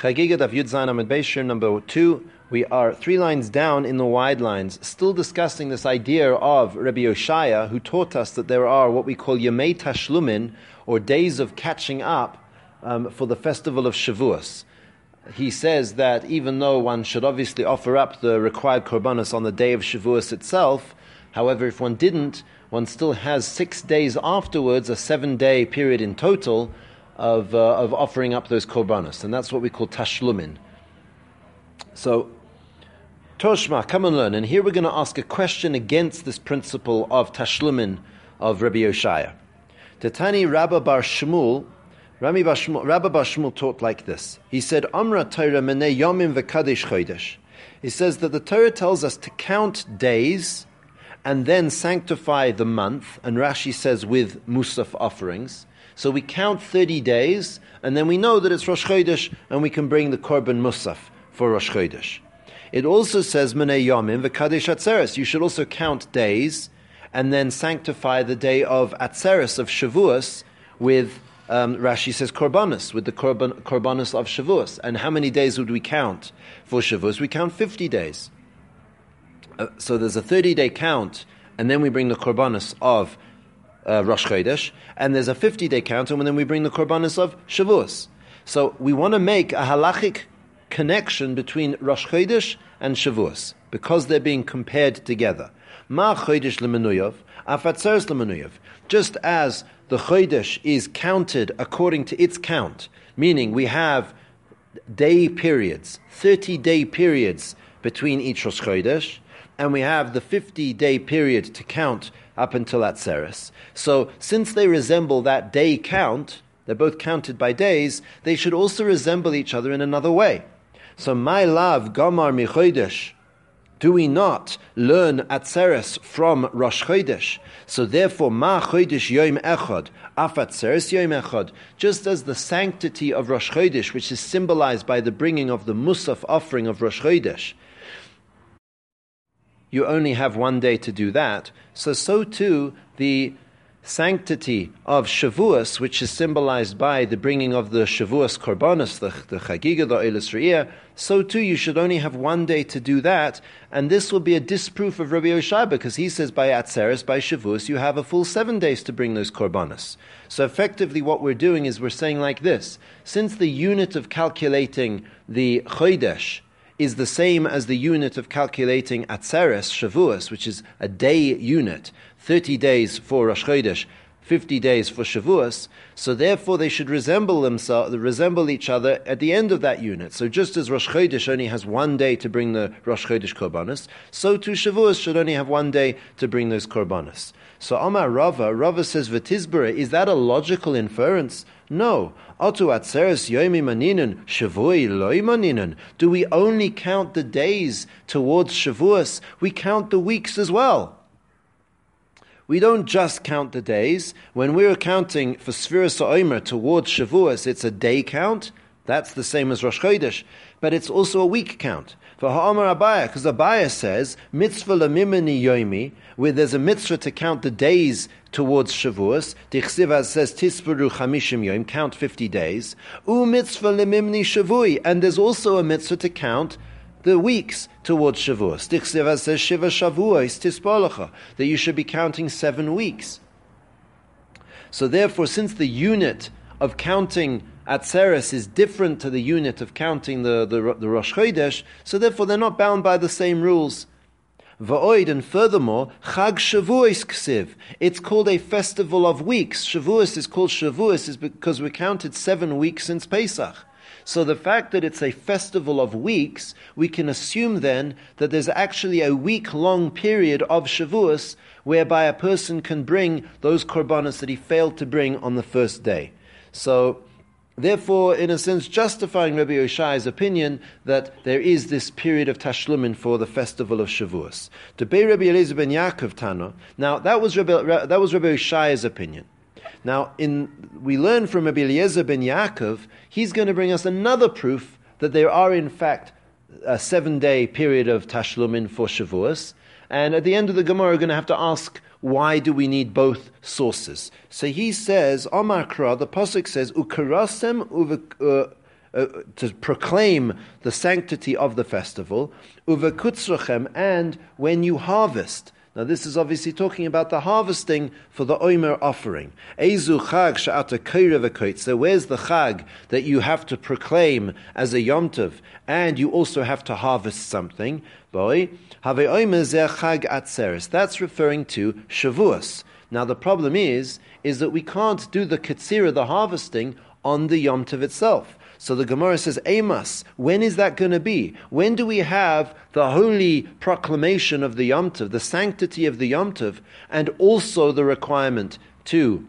Chagiga Daf Yud Zayin Amid Beishir number two. We are three lines down in the wide lines, still discussing this idea of Rabbi Yoshaya, who taught us that there are what we call Yemei Tashlumin, or days of catching up um, for the festival of Shavuos. He says that even though one should obviously offer up the required korbanos on the day of Shavuos itself, however, if one didn't, one still has six days afterwards, a seven day period in total, of, uh, of offering up those korbanos. And that's what we call tashlumin. So, Toshma, come and learn. And here we're going to ask a question against this principle of tashlumin of Rabbi Yoshaya. Tatani Rabba Bar Shmuel, Rabbi Bar Shmuel, Bar Shmuel taught like this. He said, Amra Torah mene yomim v'kadesh chodesh. He says that the Torah tells us to count days and then sanctify the month, and Rashi says with musaf offerings. So we count 30 days, and then we know that it's Rosh Chodesh, and we can bring the Korban Musaf for Rosh Chodesh. It also says Menei Yomim v'Kadesh Atzeres. You should also count days and then sanctify the day of Atzeres of Shavuos with um, Rashi says Korbanus, with the korban, korbanos of Shavuos. And how many days would we count for Shavuos? We count fifty days. Uh, so there's a thirty-day count, and then we bring the korbanos of uh, Rosh Chodesh, and there's a fifty-day count, and then we bring the korbanos of Shavuos. So we want to make a halachic connection between Rosh Chodesh and Shavuos because they're being compared together. Ma Chodesh lemenuyov, afatzeres lemenuyov. Just as the Chodesh is counted according to its count, meaning we have day periods, 30 day periods between each Rosh Chodesh, and we have the 50 day period to count up until Atzeres. So, since they resemble that day count, they're both counted by days, they should also resemble each other in another way. So, my love, Gomar Michodesh, do we not learn Atzeres from Rosh Chodesh? So therefore, Ma Chodesh Yom Echad, Af Atzeres Yom Echad, just as the sanctity of Rosh Chodesh, which is symbolized by the bringing of the Musaf offering of Rosh Chodesh, you only have one day to do that. So, so too, the sanctity of Shavuos, which is symbolized by the bringing of the Shavuos Korbanos, the, the Chagiga, the Eilis so too you should only have one day to do that, and this will be a disproof of Rabbi Yoshai, because he says by Atzeres, by Shavuos, you have a full seven days to bring those Korbanos. So effectively what we're doing is we're saying like this, since the unit of calculating the Chodesh is the same as the unit of calculating Atzeres, Shavuos, which is a day unit, 30 days for Rosh Chodesh, 50 days for Shavuos, so therefore they should resemble themselves, resemble each other at the end of that unit. So just as Rosh Chodesh only has one day to bring the Rosh Chodesh Korbanos, so too Shavuos should only have one day to bring those Korbanos. So Amar Rava, Rava says, V'tizbere, is that a logical inference? No. Otu atzeres yoimi maninen, shavui loi maninen. Do we only count the days towards Shavuos? We count the weeks as well. We don't just count the days. When we're counting for Sfiras Omer towards Shavuos, it's a day count. That's the same as Rosh Chodesh. But it's also a week count. For Ha'amar Abaye, because Abaye says, mitzvah lamimini yoimi, where there's a mitzvah to count the days towards Shavuos. Dichsiva says, tisperu chamishim yoim, count 50 days. U mitzvah lemimni shavui, and there's also a mitzvah to count the weeks towards Shavuos. Dichsiva says Shiva Shavuos tispolacha, that you should be counting seven weeks. So therefore, since the unit of counting Atzeres is different to the unit of counting the, the, the Rosh Chodesh, so therefore they're not bound by the same rules. Va'oid, and furthermore, Chag Shavuos Ksiv. It's called a festival of weeks. Shavuos is called Shavuos is because we counted seven weeks since Pesach. So the fact that it's a festival of weeks, we can assume then that there's actually a week long period of Shavuos whereby a person can bring those korbanos that he failed to bring on the first day. So, therefore, in a sense, justifying Rabbi Yoshai's opinion that there is this period of Tashlumin for the festival of Shavuos. To be Rabbi Eliezer ben Yaakov Tano, now that was Rabbi, that was Rabbi Yoshai's opinion. Now, in, we learn from Rabbi ben Yaakov, he's going to bring us another proof that there are, in fact, a seven day period of Tashlumin for Shavuos. And at the end of the Gemara, we're going to have to ask, why do we need both sources? So he says, Omar Kra, the Pasuk says, Ukarasem uh, to proclaim the sanctity of the festival, uvekutzrochem, and when you harvest. Now, this is obviously talking about the harvesting for the Omer offering. Ezu chag sha'ata So, where's the chag that you have to proclaim as a yomtiv, and you also have to harvest something? Boy, have Omer zeh chag atzeres. That's referring to Shavuos. Now, the problem is, is that we can't do the ketzira, the harvesting, on the yomtiv itself. So the Gemara says, Amos, when is that going to be? When do we have the holy proclamation of the Yom Tov, the sanctity of the Yom Tov, and also the requirement to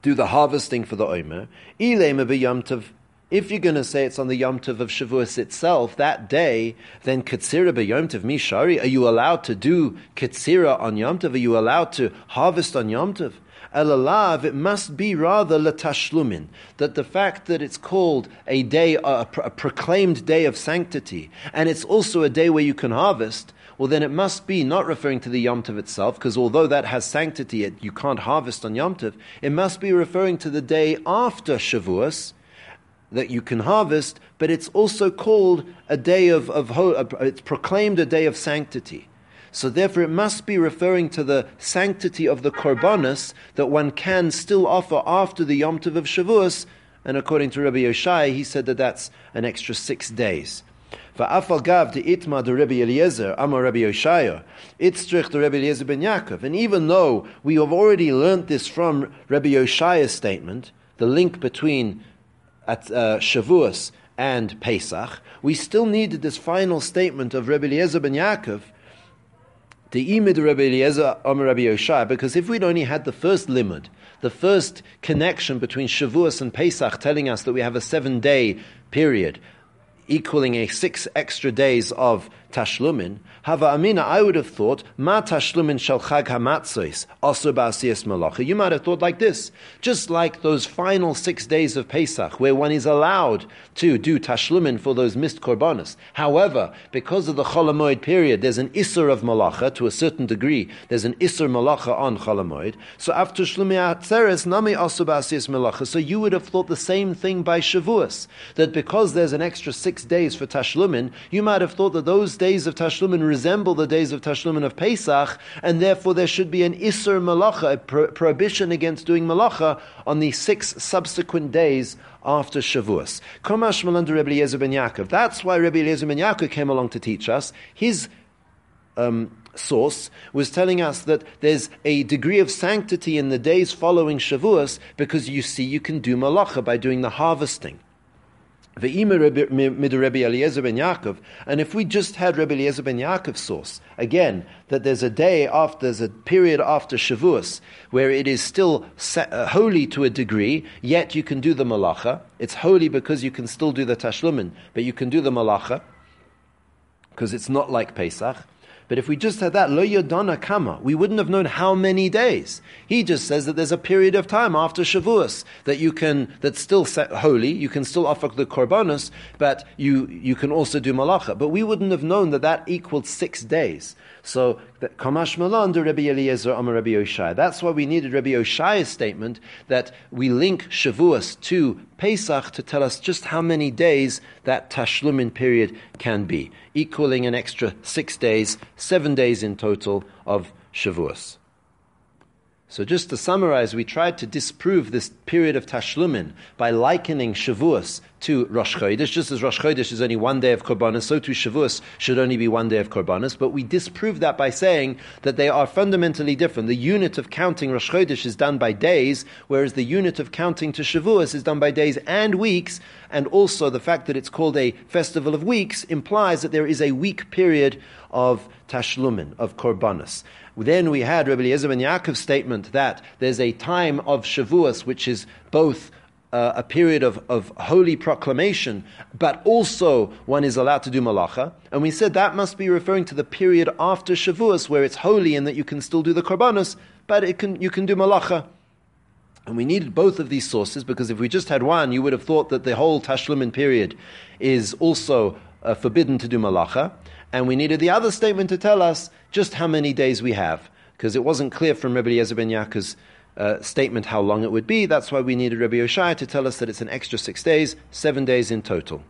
do the harvesting for the Omer? If you're going to say it's on the Yom Tov of Shavuos itself, that day, then Ketzira be Yom Tov Mishari, are you allowed to do Ketzira on Yom Tov? Are you allowed to harvest on Yom Tov? Elalav, it must be rather latashlumin, that the fact that it's called a day, a, a proclaimed day of sanctity, and it's also a day where you can harvest, well, then it must be not referring to the Yom Tov itself, because although that has sanctity, it, you can't harvest on Yom Tov. It must be referring to the day after Shavuos that you can harvest, but it's also called a day of, of it's proclaimed a day of sanctity. So therefore, it must be referring to the sanctity of the korbanos that one can still offer after the Yom Tov of Shavuos. And according to Rabbi Yoshai, he said that that's an extra six days. Va'afal gav de itma de Rabbi Eliezer, Amar Rabbi Yoshaya, itztrich de Rabbi Eliezer ben Yaakov. And even though we have already learnt this from Rabbi Yoshaya's statement, the link between at uh, Shavuos and Pesach, we still needed this final statement of Rabbi Eliezer ben Yaakov the imid Rabbi Eliezer Omer Rabbi Yoshai, because if we'd only had the first limud, the first connection between Shavuos and Pesach telling us that we have a seven day period, equaling a six extra days of tashlumin, Hava Amina, I would have thought, Ma tashlumin shel chag hamatzos, also ba'asiyas malacha. You might have thought like this, just like those final six days of Pesach, where one is allowed to do tashlumin for those missed korbanos. However, because of the cholamoid period, there's an isser of malacha to a certain degree. There's an isser malacha on cholamoid. So after shlumi atzeres, nami also ba'asiyas malacha. So you would have thought the same thing by Shavuos, that because there's an extra six days for tashlumin, you might have thought that those days of tashlumin resemble the days of Tashlumin of Pesach, and therefore there should be an Isser Malacha, a pro- prohibition against doing Malacha on the six subsequent days after Shavuos. Komash under Rebbe Eliezer ben Yaakov. That's why Rebbe Eliezer ben Yaakov came along to teach us. His um, source was telling us that there's a degree of sanctity in the days following Shavuos because you see you can do malacha by doing the harvesting. And if we just had Rebbe Eliezer ben Yaakov's source, again, that there's a day after, there's a period after Shavuos where it is still uh, holy to a degree, yet you can do the malacha. It's holy because you can still do the tashlumin, but you can do the malacha because it's not like Pesach. But if we just had that, lo yodana kama, we wouldn't have known how many days. He just says that there's a period of time after Shavuos that you can, that's still holy, you can still offer the korbanos, but you, you can also do malacha. But we wouldn't have known that that equaled six days. So, Kamash Malan Rabbi Eliezer Amar Rabbi Yoshai. That's why we needed Rabbi Yoshai's statement that we link Shavuos to Pesach to tell us just how many days that Tashlumin period can be, equaling an extra six days, seven days in total of Shavuos. So just to summarize, we tried to disprove this period of Tashlumin by likening Shavuos to Rosh Chodesh. Just as Rosh Chodesh is only one day of Korbanos, so too Shavuos should only be one day of Korbanos. But we disprove that by saying that they are fundamentally different. The unit of counting Rosh Chodesh is done by days, whereas the unit of counting to Shavuos is done by days and weeks. And also the fact that it's called a festival of weeks implies that there is a week period of Tashlumin, of Korbanos. Then we had Rabbi Eliezer ben Yaakov's statement that there's a time of Shavuos which is both uh, a period of, of holy proclamation, but also one is allowed to do malacha. And we said that must be referring to the period after Shavuos where it's holy and that you can still do the korbanos, but it can, you can do malacha. And we needed both of these sources because if we just had one, you would have thought that the whole Tashlumin period is also uh, forbidden to do malacha and we needed the other statement to tell us just how many days we have, because it wasn't clear from Rabbi Eliezer ben Yaakov's uh, statement how long it would be. That's why we needed Rabbi Yoshai to tell us that it's an extra six days, seven days in total.